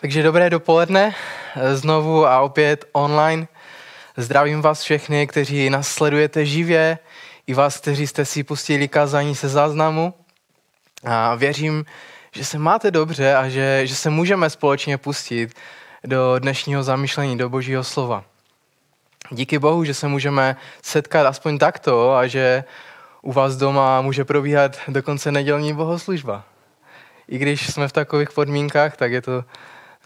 Takže dobré dopoledne, znovu a opět online. Zdravím vás všechny, kteří nás sledujete živě, i vás, kteří jste si pustili kázání se záznamu. A věřím, že se máte dobře a že, že se můžeme společně pustit do dnešního zamýšlení, do Božího slova. Díky Bohu, že se můžeme setkat aspoň takto a že u vás doma může probíhat dokonce nedělní bohoslužba. I když jsme v takových podmínkách, tak je to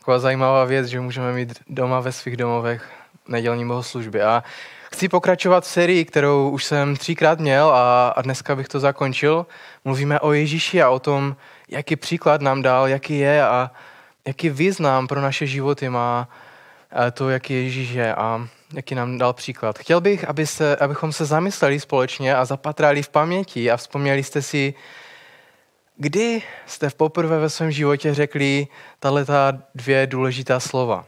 taková zajímavá věc, že můžeme mít doma ve svých domovech nedělní bohoslužby. A chci pokračovat v sérii, kterou už jsem třikrát měl a, a dneska bych to zakončil. Mluvíme o Ježíši a o tom, jaký příklad nám dal, jaký je a jaký význam pro naše životy má to, jaký Ježíš je a jaký nám dal příklad. Chtěl bych, aby se, abychom se zamysleli společně a zapatrali v paměti a vzpomněli jste si, Kdy jste poprvé ve svém životě řekli tahle dvě důležitá slova?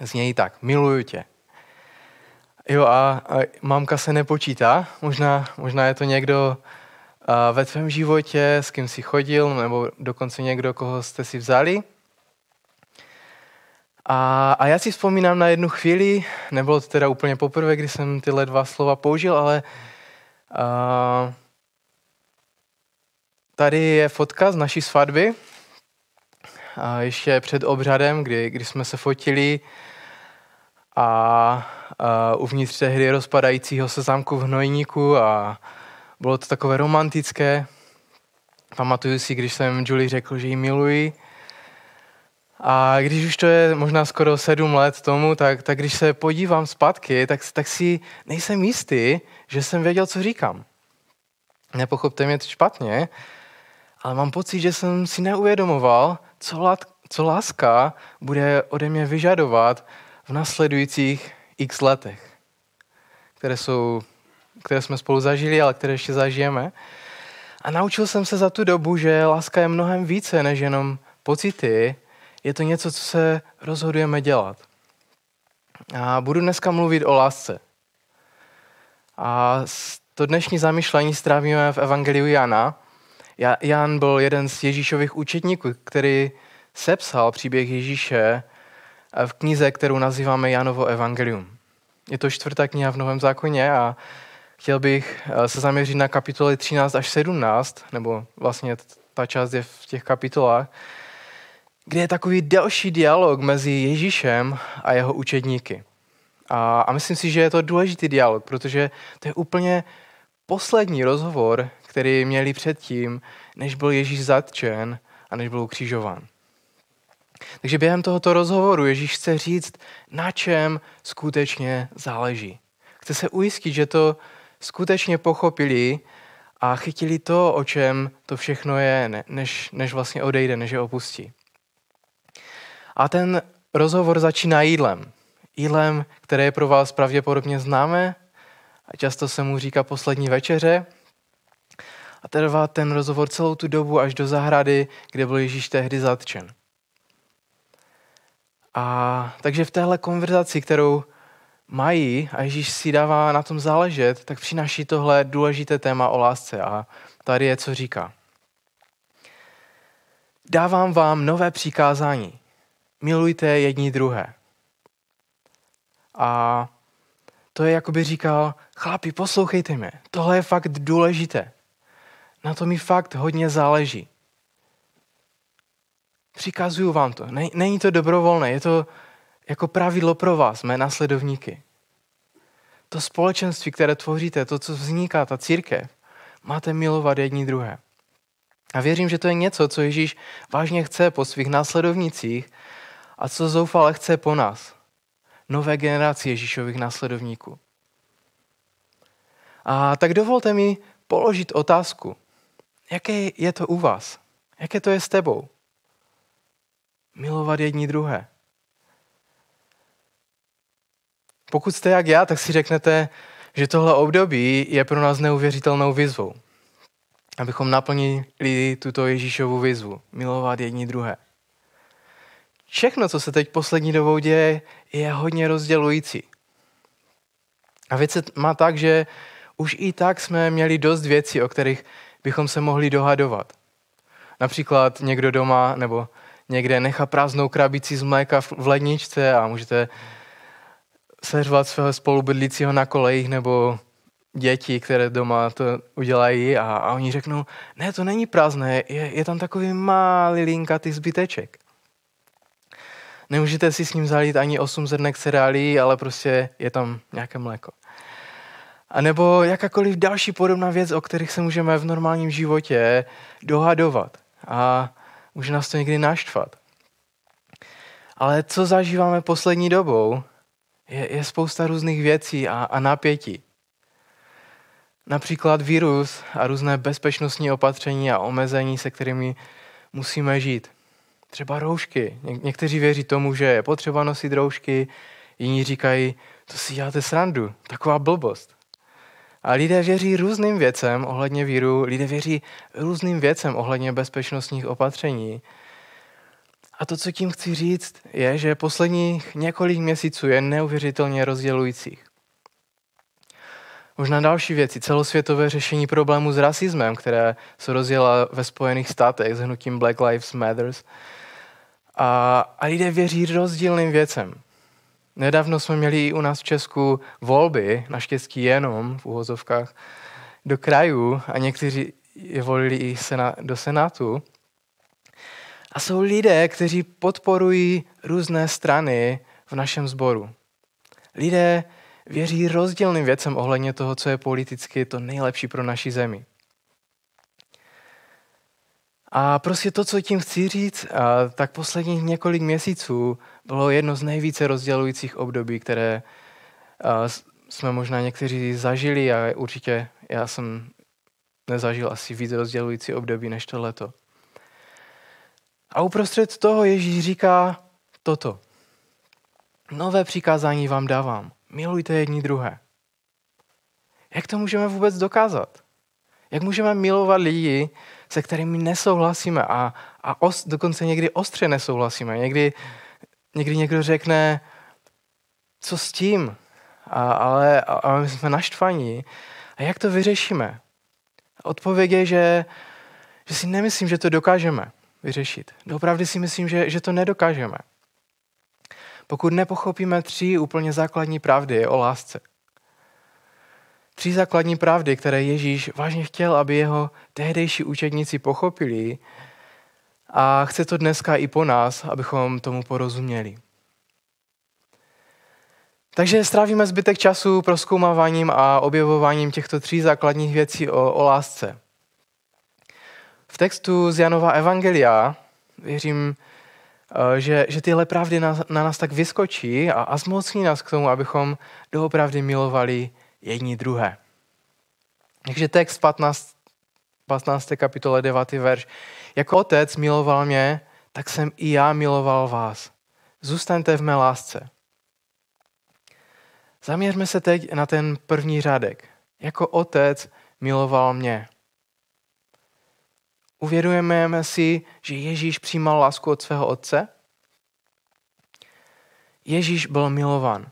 Znějí tak, miluju tě. Jo a, a mamka se nepočítá, možná, možná je to někdo a, ve tvém životě, s kým jsi chodil, nebo dokonce někdo, koho jste si vzali. A, a já si vzpomínám na jednu chvíli, nebylo to teda úplně poprvé, kdy jsem tyhle dva slova použil, ale a, Tady je fotka z naší svatby. A ještě před obřadem, kdy, kdy jsme se fotili a, a uvnitř tehdy rozpadajícího se zámku v Hnojníku a bylo to takové romantické. Pamatuju si, když jsem Julie řekl, že ji miluji. A když už to je možná skoro sedm let tomu, tak, tak když se podívám zpátky, tak, tak si nejsem jistý, že jsem věděl, co říkám. Nepochopte mě to špatně, ale mám pocit, že jsem si neuvědomoval, co, lát, co láska bude ode mě vyžadovat v nasledujících x letech, které, jsou, které jsme spolu zažili, ale které ještě zažijeme. A naučil jsem se za tu dobu, že láska je mnohem více než jenom pocity, je to něco, co se rozhodujeme dělat. A budu dneska mluvit o lásce. A to dnešní zamýšlení strávíme v Evangeliu Jana, Jan byl jeden z Ježíšových učetníků, který sepsal příběh Ježíše v knize, kterou nazýváme Janovo evangelium. Je to čtvrtá kniha v Novém zákoně a chtěl bych eh, se zaměřit na kapitoly 13 až 17, nebo vlastně ta část je v těch kapitolách, kde je takový delší dialog mezi Ježíšem a jeho učedníky. A, a myslím si, že je to důležitý dialog, protože to je úplně poslední rozhovor, který měli předtím, než byl Ježíš zatčen a než byl ukřižován. Takže během tohoto rozhovoru Ježíš chce říct, na čem skutečně záleží. Chce se ujistit, že to skutečně pochopili a chytili to, o čem to všechno je, než, než vlastně odejde, než je opustí. A ten rozhovor začíná jídlem. Jídlem, které je pro vás pravděpodobně známé a často se mu říká poslední večeře. A trvá ten rozhovor celou tu dobu až do zahrady, kde byl Ježíš tehdy zatčen. A takže v téhle konverzaci, kterou mají a Ježíš si dává na tom záležet, tak přináší tohle důležité téma o lásce. A tady je, co říká. Dávám vám nové přikázání. Milujte jedni druhé. A to je, jako by říkal, chlapi, poslouchejte mě, tohle je fakt důležité. Na to mi fakt hodně záleží. Přikazuju vám to. Není to dobrovolné, je to jako pravidlo pro vás, mé následovníky. To společenství, které tvoříte, to, co vzniká, ta církev, máte milovat jedni druhé. A věřím, že to je něco, co Ježíš vážně chce po svých následovnicích a co zoufale chce po nás. Nové generaci Ježíšových následovníků. A tak dovolte mi položit otázku. Jaké je to u vás? Jaké to je s tebou? Milovat jedni druhé. Pokud jste jak já, tak si řeknete, že tohle období je pro nás neuvěřitelnou výzvou. Abychom naplnili tuto Ježíšovu výzvu. Milovat jedni druhé. Všechno, co se teď poslední dobou děje, je hodně rozdělující. A věc se má tak, že už i tak jsme měli dost věcí, o kterých bychom se mohli dohadovat. Například někdo doma nebo někde nechat prázdnou krabici z mléka v ledničce a můžete seřvat svého spolubydlícího na kolejích nebo děti, které doma to udělají a, a oni řeknou, ne, to není prázdné, je, je tam takový malý linkatý zbyteček. Nemůžete si s ním zalít ani 8 zrnek cereálí, ale prostě je tam nějaké mléko. A nebo jakákoliv další podobná věc, o kterých se můžeme v normálním životě dohadovat. A může nás to někdy naštvat. Ale co zažíváme poslední dobou, je, je spousta různých věcí a, a napětí. Například virus a různé bezpečnostní opatření a omezení, se kterými musíme žít. Třeba roušky. Ně- někteří věří tomu, že je potřeba nosit roušky, jiní říkají, to si děláte srandu, taková blbost. A lidé věří různým věcem ohledně víru, lidé věří různým věcem ohledně bezpečnostních opatření. A to, co tím chci říct, je, že posledních několik měsíců je neuvěřitelně rozdělujících. Možná další věci, celosvětové řešení problému s rasismem, které se rozjela ve Spojených státech s hnutím Black Lives Matter. A, a lidé věří rozdílným věcem. Nedávno jsme měli i u nás v Česku volby, naštěstí jenom v úvozovkách, do krajů a někteří je volili i do Senátu. A jsou lidé, kteří podporují různé strany v našem sboru. Lidé věří rozdílným věcem ohledně toho, co je politicky to nejlepší pro naši zemi. A prostě to, co tím chci říct, tak posledních několik měsíců bylo jedno z nejvíce rozdělujících období, které jsme možná někteří zažili a určitě já jsem nezažil asi víc rozdělující období než to leto. A uprostřed toho Ježíš říká toto. Nové přikázání vám dávám. Milujte jedni druhé. Jak to můžeme vůbec dokázat? Jak můžeme milovat lidi, se kterými nesouhlasíme a, a os, dokonce někdy ostře nesouhlasíme. Někdy, někdy někdo řekne, co s tím? A, ale, ale my jsme naštvaní. A jak to vyřešíme? Odpověď je, že, že si nemyslím, že to dokážeme vyřešit. Opravdu si myslím, že, že to nedokážeme. Pokud nepochopíme tři úplně základní pravdy o lásce. Tři základní pravdy, které Ježíš vážně chtěl, aby jeho tehdejší učedníci pochopili a chce to dneska i po nás, abychom tomu porozuměli. Takže strávíme zbytek času proskoumáváním a objevováním těchto tří základních věcí o, o lásce. V textu z Janova Evangelia věřím, eh, že, že tyhle pravdy na, na nás tak vyskočí a, a zmocní nás k tomu, abychom doopravdy milovali jedni druhé. Takže text 15, 15. kapitole 9. verš. Jako otec miloval mě, tak jsem i já miloval vás. Zůstaňte v mé lásce. Zaměřme se teď na ten první řádek. Jako otec miloval mě. Uvědomujeme si, že Ježíš přijímal lásku od svého otce? Ježíš byl milovan.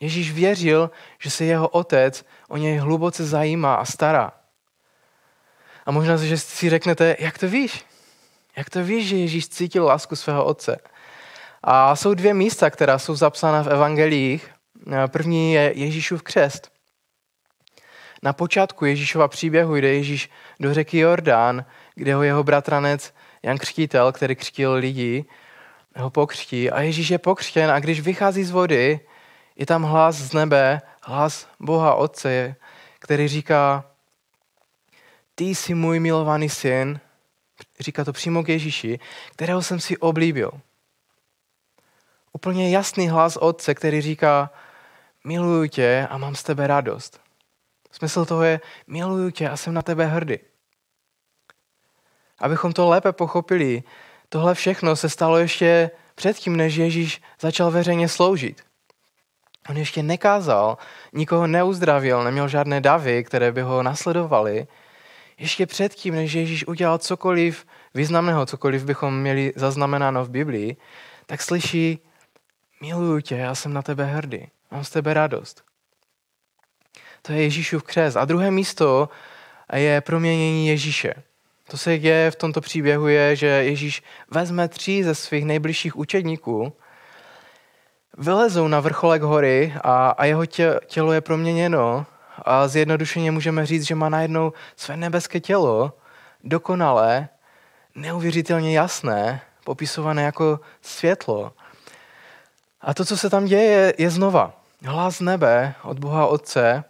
Ježíš věřil, že se jeho otec o něj hluboce zajímá a stará. A možná, že si řeknete, jak to víš? Jak to víš, že Ježíš cítil lásku svého otce? A jsou dvě místa, která jsou zapsána v evangelích. První je Ježíšův křest. Na počátku Ježíšova příběhu jde Ježíš do řeky Jordán, kde ho jeho bratranec Jan Křtítel, který křtil lidi, ho pokřtí. A Ježíš je pokřtěn a když vychází z vody, je tam hlas z nebe, hlas Boha Otce, který říká, ty jsi můj milovaný syn, říká to přímo k Ježíši, kterého jsem si oblíbil. Úplně jasný hlas Otce, který říká, miluju tě a mám z tebe radost. Smysl toho je, miluju tě a jsem na tebe hrdý. Abychom to lépe pochopili, tohle všechno se stalo ještě předtím, než Ježíš začal veřejně sloužit. On ještě nekázal, nikoho neuzdravil, neměl žádné davy, které by ho nasledovaly. Ještě předtím, než Ježíš udělal cokoliv významného, cokoliv bychom měli zaznamenáno v Biblii, tak slyší, miluju tě, já jsem na tebe hrdý, mám z tebe radost. To je Ježíšův křes. A druhé místo je proměnění Ježíše. To se děje v tomto příběhu je, že Ježíš vezme tři ze svých nejbližších učedníků, vylezou na vrcholek hory a, a jeho tě, tělo je proměněno a zjednodušeně můžeme říct, že má najednou své nebeské tělo, dokonalé, neuvěřitelně jasné, popisované jako světlo. A to, co se tam děje, je, je znova hlas nebe od Boha Otce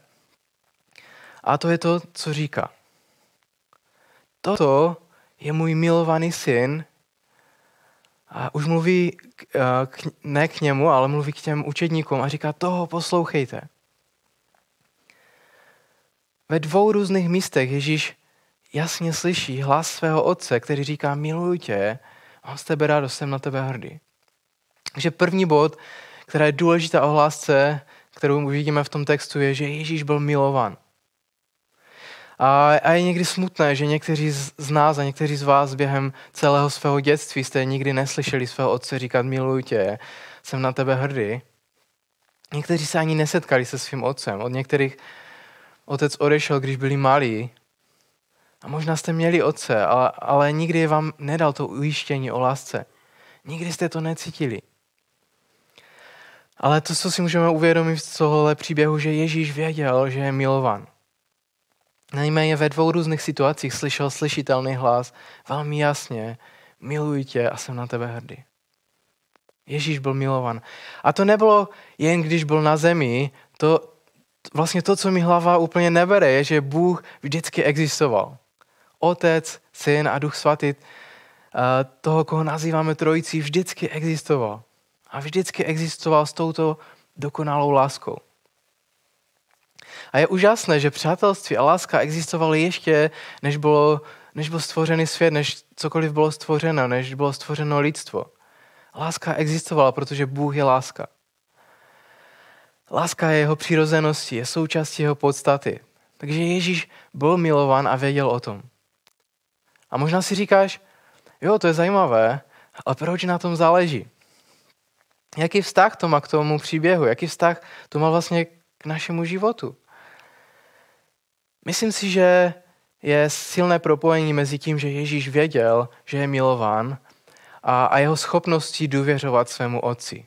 a to je to, co říká. Toto je můj milovaný syn a už mluví k, k, ne k němu, ale mluví k těm učedníkům a říká, toho poslouchejte. Ve dvou různých místech Ježíš jasně slyší hlas svého otce, který říká, miluji tě, mám z tebe radost, jsem na tebe hrdý. Takže první bod, která je důležitá o hlásce, kterou uvidíme v tom textu, je, že Ježíš byl milovan. A, a je někdy smutné, že někteří z nás a někteří z vás během celého svého dětství jste nikdy neslyšeli svého otce říkat miluji tě, jsem na tebe hrdý. Někteří se ani nesetkali se svým otcem. Od některých otec odešel, když byli malí. A možná jste měli otce, ale, ale nikdy vám nedal to ujištění o lásce. Nikdy jste to necítili. Ale to, co si můžeme uvědomit z tohohle příběhu, že Ježíš věděl, že je milovan. Najméně ve dvou různých situacích slyšel slyšitelný hlas velmi jasně, miluji tě a jsem na tebe hrdý. Ježíš byl milovan. A to nebylo jen když byl na zemi, to vlastně to, co mi hlava úplně nebere, je, že Bůh vždycky existoval. Otec, Syn a Duch Svatý, toho, koho nazýváme trojicí, vždycky existoval. A vždycky existoval s touto dokonalou láskou. A je úžasné, že přátelství a láska existovaly ještě, než, bylo, než byl stvořený svět, než cokoliv bylo stvořeno, než bylo stvořeno lidstvo. Láska existovala, protože Bůh je láska. Láska je jeho přirozeností, je součástí jeho podstaty. Takže Ježíš byl milovan a věděl o tom. A možná si říkáš, jo, to je zajímavé, ale proč na tom záleží? Jaký vztah to má k tomu příběhu? Jaký vztah to má vlastně k našemu životu? Myslím si, že je silné propojení mezi tím, že Ježíš věděl, že je milován a, a jeho schopností důvěřovat svému otci.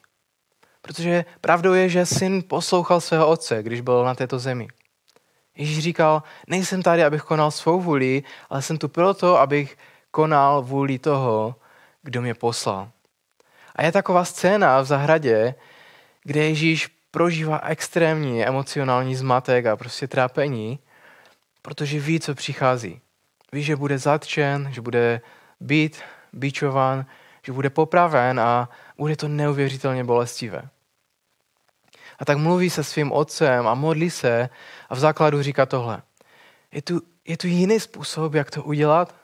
Protože pravdou je, že syn poslouchal svého otce, když byl na této zemi. Ježíš říkal, nejsem tady, abych konal svou vůli, ale jsem tu proto, abych konal vůli toho, kdo mě poslal. A je taková scéna v zahradě, kde Ježíš prožívá extrémní emocionální zmatek a prostě trápení, protože ví, co přichází. Ví, že bude zatčen, že bude být, bičován, že bude popraven a bude to neuvěřitelně bolestivé. A tak mluví se svým otcem a modlí se a v základu říká tohle. Je tu, je tu jiný způsob, jak to udělat?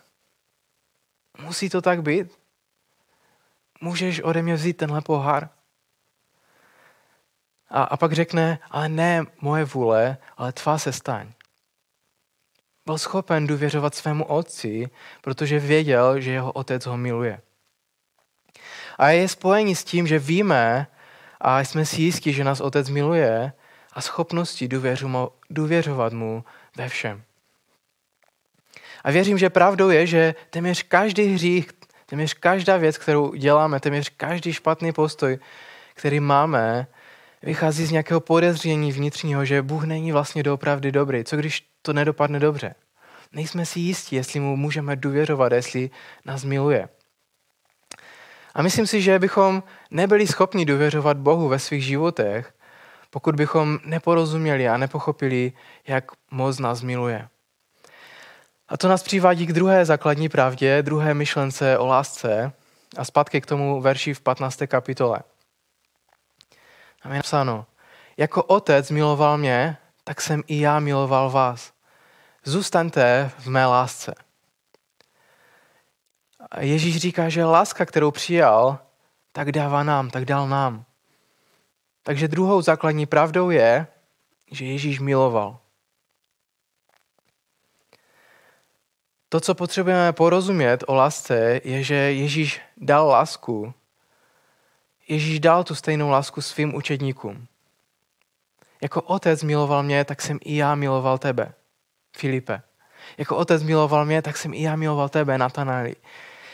Musí to tak být? Můžeš ode mě vzít tenhle pohár? A, a pak řekne, ale ne moje vůle, ale tvá se staň byl schopen důvěřovat svému otci, protože věděl, že jeho otec ho miluje. A je spojení s tím, že víme a jsme si jistí, že nás otec miluje a schopností důvěřovat mu ve všem. A věřím, že pravdou je, že téměř každý hřích, téměř každá věc, kterou děláme, téměř každý špatný postoj, který máme, vychází z nějakého podezření vnitřního, že Bůh není vlastně doopravdy dobrý. Co když to nedopadne dobře? Nejsme si jistí, jestli mu můžeme důvěřovat, jestli nás miluje. A myslím si, že bychom nebyli schopni důvěřovat Bohu ve svých životech, pokud bychom neporozuměli a nepochopili, jak moc nás miluje. A to nás přivádí k druhé základní pravdě, druhé myšlence o lásce a zpátky k tomu verši v 15. kapitole. Tam je napsáno, jako otec miloval mě, tak jsem i já miloval vás. Zůstaňte v mé lásce. Ježíš říká, že láska, kterou přijal, tak dává nám, tak dal nám. Takže druhou základní pravdou je, že Ježíš miloval. To, co potřebujeme porozumět o lásce, je, že Ježíš dal lásku. Ježíš dal tu stejnou lásku svým učedníkům. Jako otec miloval mě, tak jsem i já miloval tebe, Filipe. Jako otec miloval mě, tak jsem i já miloval tebe, Natanali.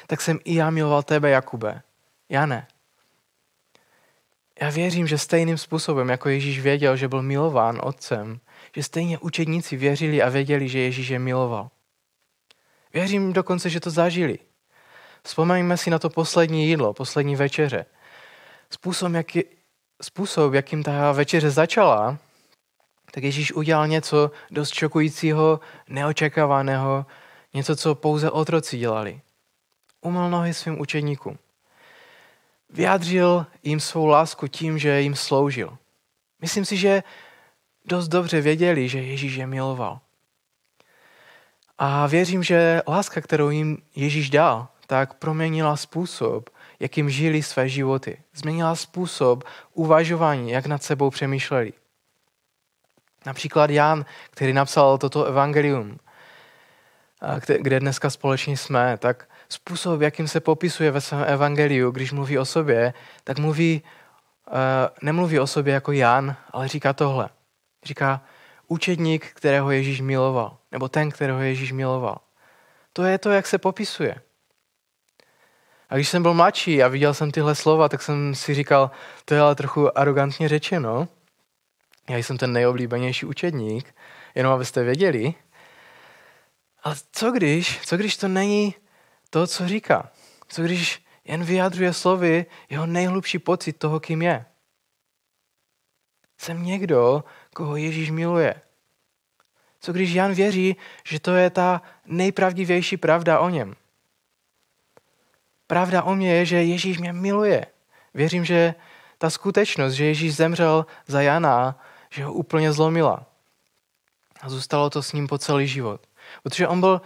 Tak jsem i já miloval tebe, Jakube. Já ne. Já věřím, že stejným způsobem, jako Ježíš věděl, že byl milován otcem, že stejně učedníci věřili a věděli, že Ježíš je miloval. Věřím dokonce, že to zažili. Vzpomeňme si na to poslední jídlo, poslední večeře. Způsob, jaký, způsob, jakým ta večeře začala, tak Ježíš udělal něco dost šokujícího, neočekávaného, něco, co pouze otroci dělali. Umyl nohy svým učeníkům. Vyjádřil jim svou lásku tím, že jim sloužil. Myslím si, že dost dobře věděli, že Ježíš je miloval. A věřím, že láska, kterou jim Ježíš dal, tak proměnila způsob, jakým žili své životy. Změnila způsob uvažování, jak nad sebou přemýšleli. Například Jan, který napsal toto evangelium, kde dneska společně jsme, tak způsob, jakým se popisuje ve svém evangeliu, když mluví o sobě, tak mluví, nemluví o sobě jako Jan, ale říká tohle. Říká učedník, kterého Ježíš miloval, nebo ten, kterého Ježíš miloval. To je to, jak se popisuje. A když jsem byl mladší a viděl jsem tyhle slova, tak jsem si říkal, to je ale trochu arrogantně řečeno. Já jsem ten nejoblíbenější učedník, jenom abyste věděli. Ale co když, co když to není to, co říká? Co když jen vyjadřuje slovy jeho nejhlubší pocit toho, kým je? Jsem někdo, koho Ježíš miluje. Co když Jan věří, že to je ta nejpravdivější pravda o něm? Pravda o mě je, že Ježíš mě miluje. Věřím, že ta skutečnost, že Ježíš zemřel za Jana, že ho úplně zlomila. A zůstalo to s ním po celý život. Protože on byl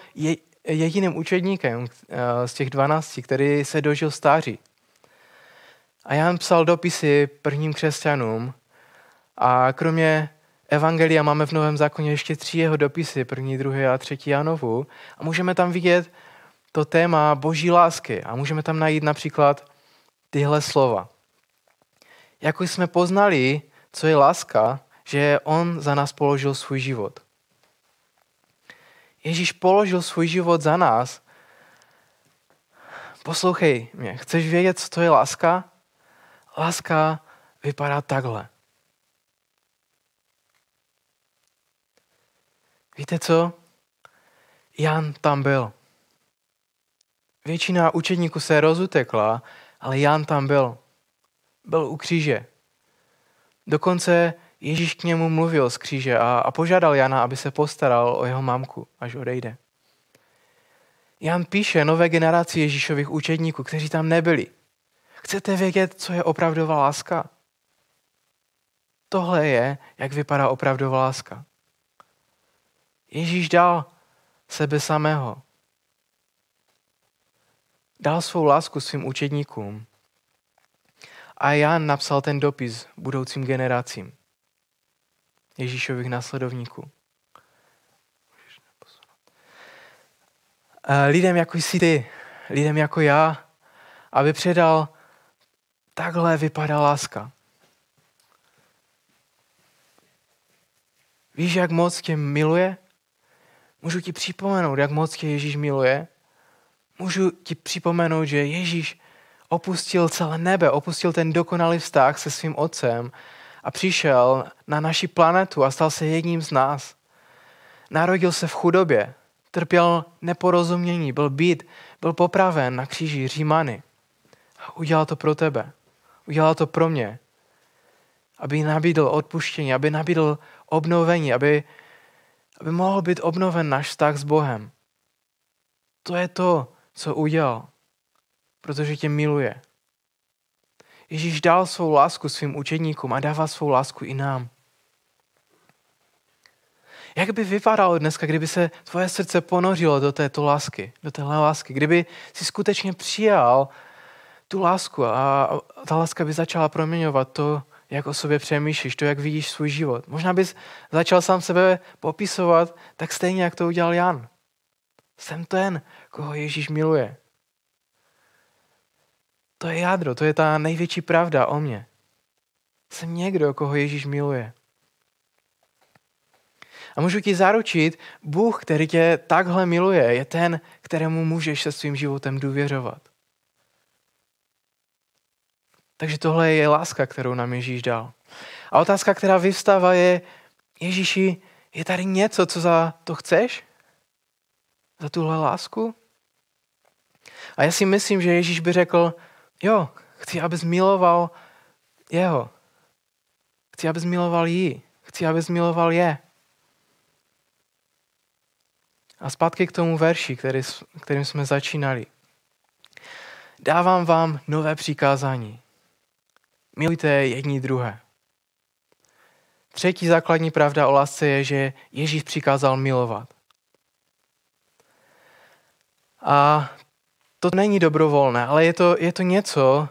jediným učedníkem eh, z těch dvanácti, který se dožil stáří. A Jan psal dopisy prvním křesťanům a kromě Evangelia máme v Novém zákoně ještě tři jeho dopisy, první, druhý a třetí Janovu. A můžeme tam vidět to téma boží lásky a můžeme tam najít například tyhle slova. Jako jsme poznali, co je láska, že on za nás položil svůj život. Ježíš položil svůj život za nás. Poslouchej mě, chceš vědět, co to je láska? Láska vypadá takhle. Víte co? Jan tam byl. Většina učedníků se rozutekla, ale Jan tam byl. Byl u kříže. Dokonce Ježíš k němu mluvil z kříže a, a požádal Jana, aby se postaral o jeho mamku, až odejde. Jan píše nové generaci Ježíšových učedníků, kteří tam nebyli. Chcete vědět, co je opravdová láska? Tohle je, jak vypadá opravdová láska. Ježíš dal sebe samého. Dal svou lásku svým učedníkům. A Jan napsal ten dopis budoucím generacím. Ježíšových následovníků. Lidem jako jsi ty, lidem jako já, aby předal, takhle vypadá láska. Víš, jak moc tě miluje? Můžu ti připomenout, jak moc tě Ježíš miluje? Můžu ti připomenout, že Ježíš opustil celé nebe, opustil ten dokonalý vztah se svým otcem a přišel na naši planetu a stal se jedním z nás. Narodil se v chudobě, trpěl neporozumění, byl být, byl popraven na kříži Římany. A udělal to pro tebe. Udělal to pro mě. Aby nabídl odpuštění, aby nabídl obnovení, aby, aby mohl být obnoven náš vztah s Bohem. To je to, co udělal, protože tě miluje. Ježíš dal svou lásku svým učedníkům a dává svou lásku i nám. Jak by vypadalo dneska, kdyby se tvoje srdce ponořilo do této lásky, do téhle lásky, kdyby si skutečně přijal tu lásku a ta láska by začala proměňovat to, jak o sobě přemýšlíš, to, jak vidíš svůj život. Možná bys začal sám sebe popisovat tak stejně, jak to udělal Jan. Jsem ten, koho Ježíš miluje. To je jádro, to je ta největší pravda o mně. Jsem někdo, koho Ježíš miluje. A můžu ti zaručit, Bůh, který tě takhle miluje, je ten, kterému můžeš se svým životem důvěřovat. Takže tohle je láska, kterou nám Ježíš dal. A otázka, která vyvstává, je, Ježíši, je tady něco, co za to chceš? Za tuhle lásku? A já si myslím, že Ježíš by řekl, jo, chci, abys miloval jeho. Chci, abys miloval jí. Chci, abys miloval je. A zpátky k tomu verši, který, kterým jsme začínali. Dávám vám nové přikázání. Milujte jedni druhé. Třetí základní pravda o lásce je, že Ježíš přikázal milovat. A to není dobrovolné, ale je to, je to něco,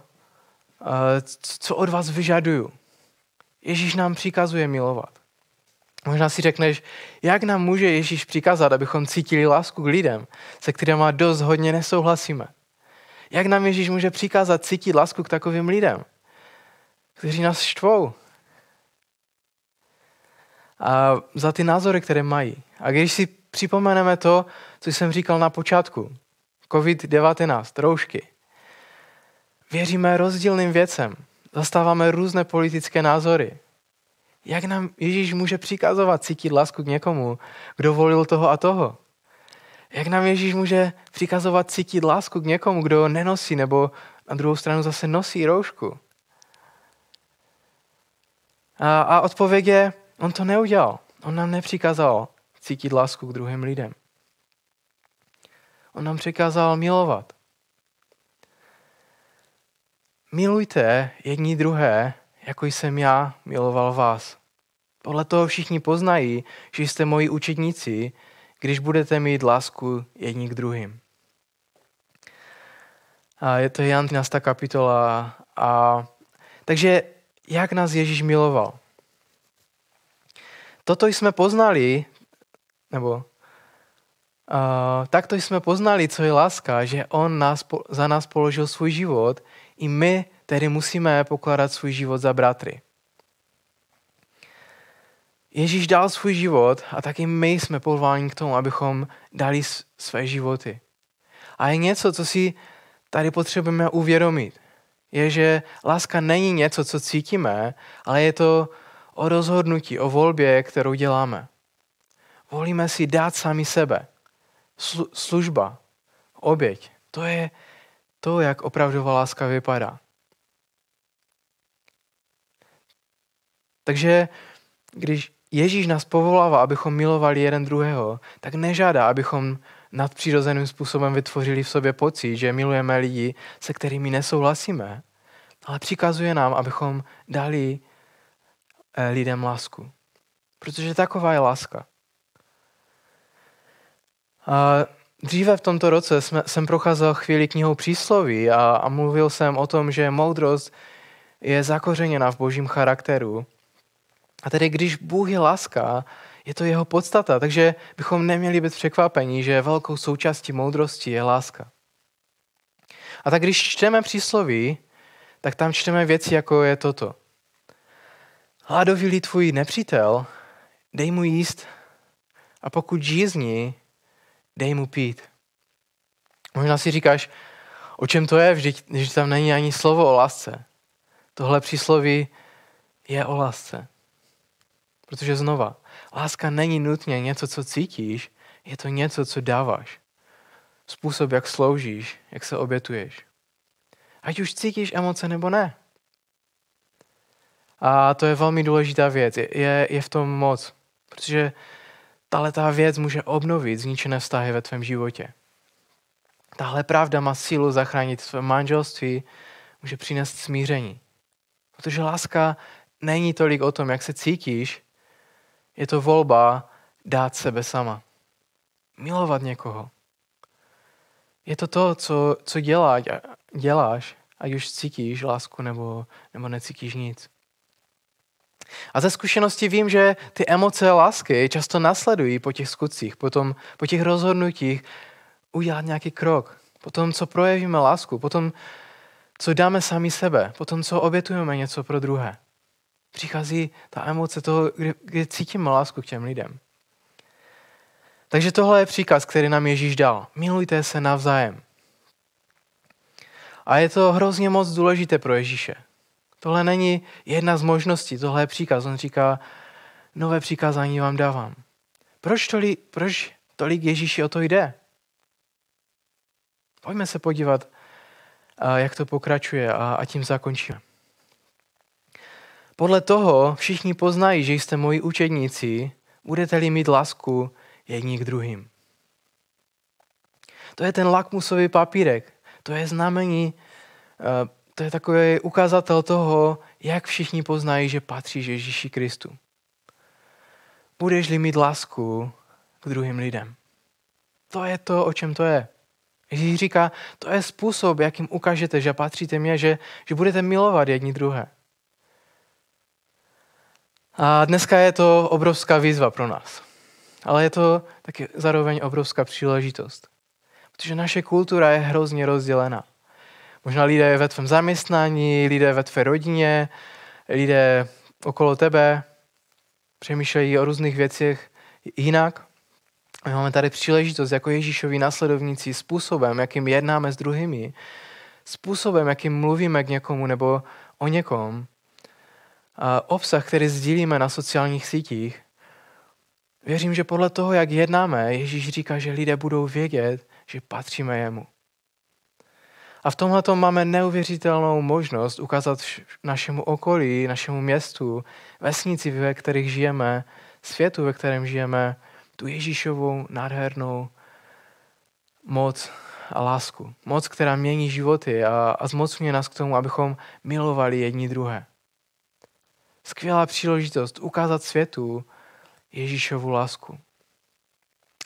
eh, co od vás vyžaduju. Ježíš nám přikazuje milovat. Možná si řekneš, jak nám může Ježíš přikázat, abychom cítili lásku k lidem, se kterými dost hodně nesouhlasíme. Jak nám Ježíš může přikázat cítit lásku k takovým lidem, kteří nás štvou, a za ty názory, které mají. A když si připomeneme to, co jsem říkal na počátku, COVID-19, roušky, věříme rozdílným věcem, zastáváme různé politické názory. Jak nám Ježíš může přikazovat cítit lásku k někomu, kdo volil toho a toho? Jak nám Ježíš může přikazovat cítit lásku k někomu, kdo nenosí nebo na druhou stranu zase nosí roušku? A, a odpověď je, On to neudělal. On nám nepřikázal cítit lásku k druhým lidem. On nám přikázal milovat. Milujte jedni druhé, jako jsem já miloval vás. Podle toho všichni poznají, že jste moji učedníci, když budete mít lásku jedni k druhým. A je to Jan 13. kapitola. A, takže jak nás Ježíš miloval? toto jsme poznali, nebo takto jsme poznali, co je láska, že on nás, za nás položil svůj život i my tedy musíme pokládat svůj život za bratry. Ježíš dal svůj život a taky my jsme povoláni k tomu, abychom dali své životy. A je něco, co si tady potřebujeme uvědomit. Je, že láska není něco, co cítíme, ale je to o rozhodnutí, o volbě, kterou děláme. Volíme si dát sami sebe. Služba, oběť, to je to, jak opravdová láska vypadá. Takže když Ježíš nás povolává, abychom milovali jeden druhého, tak nežádá, abychom nadpřirozeným způsobem vytvořili v sobě pocit, že milujeme lidi, se kterými nesouhlasíme, ale přikazuje nám, abychom dali Eh, lidem lásku. Protože taková je láska. A dříve v tomto roce jsme, jsem procházel chvíli knihou přísloví a, a mluvil jsem o tom, že moudrost je zakořeněna v božím charakteru. A tedy když Bůh je láska, je to jeho podstata, takže bychom neměli být překvapení, že velkou součástí moudrosti je láska. A tak když čteme přísloví, tak tam čteme věci, jako je toto. Hladový tvůj nepřítel, dej mu jíst a pokud žízní, dej mu pít. Možná si říkáš, o čem to je, vždyť, když tam není ani slovo o lásce. Tohle přísloví je o lásce. Protože znova, láska není nutně něco, co cítíš, je to něco, co dáváš. Způsob, jak sloužíš, jak se obětuješ. Ať už cítíš emoce nebo ne. A to je velmi důležitá věc. Je, je v tom moc. Protože tahle ta věc může obnovit zničené vztahy ve tvém životě. Tahle pravda má sílu zachránit své manželství, může přinést smíření. Protože láska není tolik o tom, jak se cítíš, je to volba dát sebe sama. Milovat někoho. Je to to, co, co dělá, děláš, ať už cítíš lásku nebo, nebo necítíš nic. A ze zkušenosti vím, že ty emoce lásky často nasledují po těch skutcích, potom po těch rozhodnutích udělat nějaký krok, po tom, co projevíme lásku, po tom, co dáme sami sebe, po tom, co obětujeme něco pro druhé. Přichází ta emoce toho, kde, kde cítíme lásku k těm lidem. Takže tohle je příkaz, který nám Ježíš dal. Milujte se navzájem. A je to hrozně moc důležité pro Ježíše. Tohle není jedna z možností, tohle je příkaz. On říká, nové přikázání vám dávám. Proč tolik, proč tolik Ježíši o to jde? Pojďme se podívat, jak to pokračuje a, tím zakončíme. Podle toho všichni poznají, že jste moji učedníci, budete-li mít lásku jedni k druhým. To je ten lakmusový papírek. To je znamení, to je takový ukazatel toho, jak všichni poznají, že patří Ježíši Kristu. Budeš-li mít lásku k druhým lidem. To je to, o čem to je. Ježíš říká, to je způsob, jakým ukážete, že patříte mě, že, že budete milovat jedni druhé. A dneska je to obrovská výzva pro nás. Ale je to taky zároveň obrovská příležitost. Protože naše kultura je hrozně rozdělená. Možná lidé ve tvém zaměstnání, lidé ve tvé rodině, lidé okolo tebe přemýšlejí o různých věcech jinak. My máme tady příležitost jako Ježíšovi následovníci způsobem, jakým jednáme s druhými, způsobem, jakým mluvíme k někomu nebo o někom, a obsah, který sdílíme na sociálních sítích, věřím, že podle toho, jak jednáme, Ježíš říká, že lidé budou vědět, že patříme jemu. A v tomhle máme neuvěřitelnou možnost ukázat našemu okolí, našemu městu, vesnici, ve kterých žijeme, světu, ve kterém žijeme, tu Ježíšovou nádhernou moc a lásku. Moc, která mění životy a, a zmocňuje nás k tomu, abychom milovali jedni druhé. Skvělá příležitost ukázat světu Ježíšovu lásku.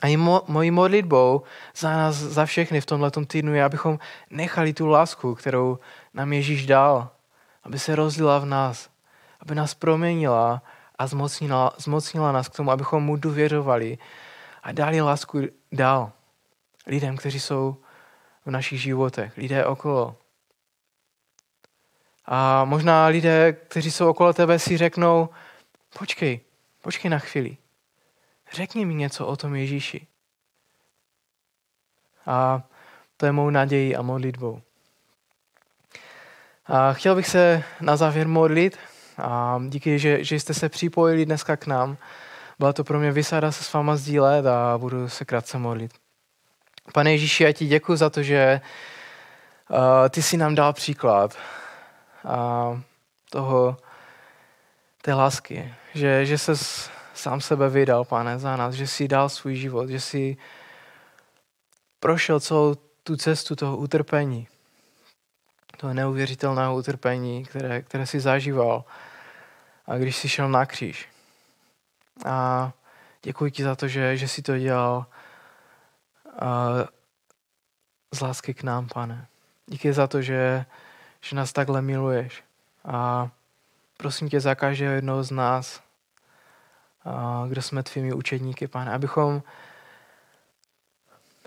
A i mo, mojí modlitbou za nás, za všechny v tomto týdnu je, abychom nechali tu lásku, kterou nám Ježíš dal, aby se rozlila v nás, aby nás proměnila a zmocnila, zmocnila nás k tomu, abychom mu důvěřovali a dali lásku dál lidem, kteří jsou v našich životech, lidé okolo. A možná lidé, kteří jsou okolo tebe, si řeknou, počkej, počkej na chvíli. Řekni mi něco o tom Ježíši. A to je mou nadějí a modlitbou. A chtěl bych se na závěr modlit a díky, že, že jste se připojili dneska k nám. Byla to pro mě vysada se s váma sdílet a budu se krátce modlit. Pane Ježíši, já ti děkuji za to, že uh, ty jsi nám dal příklad uh, toho, té lásky. Že, že se sám sebe vydal, pane, za nás. Že jsi dal svůj život. Že jsi prošel celou tu cestu toho utrpení. Toho neuvěřitelného utrpení, které, které jsi zažíval. A když jsi šel na kříž. A děkuji ti za to, že, že jsi to dělal uh, z lásky k nám, pane. Díky za to, že, že nás takhle miluješ. A prosím tě za každého jednoho z nás, kdo jsme tvými učedníky, pane, abychom,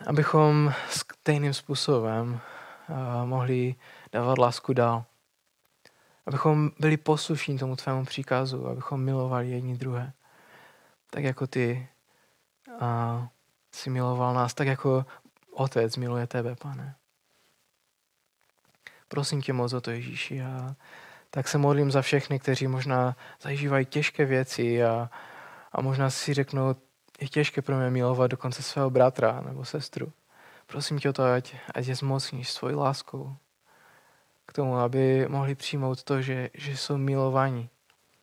abychom stejným způsobem mohli dávat lásku dál. Abychom byli poslušní tomu tvému příkazu, abychom milovali jedni druhé. Tak jako ty uh, si miloval nás, tak jako Otec miluje tebe, pane. Prosím tě moc o to, Ježíši. A tak se modlím za všechny, kteří možná zažívají těžké věci a, a možná si řeknou, je těžké pro mě milovat dokonce svého bratra nebo sestru. Prosím tě o to, ať, ať je zmocníš svojí láskou k tomu, aby mohli přijmout to, že, že jsou milovaní.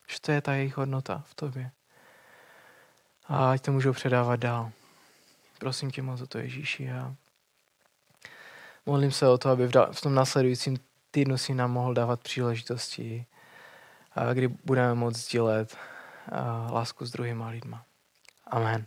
Že to je ta jejich hodnota v tobě. A ať to můžou předávat dál. Prosím tě moc o to, Ježíši. A modlím se o to, aby v tom následujícím týdnu si nám mohl dávat příležitosti, kdy budeme moct sdílet lásku s druhýma lidma. Amen.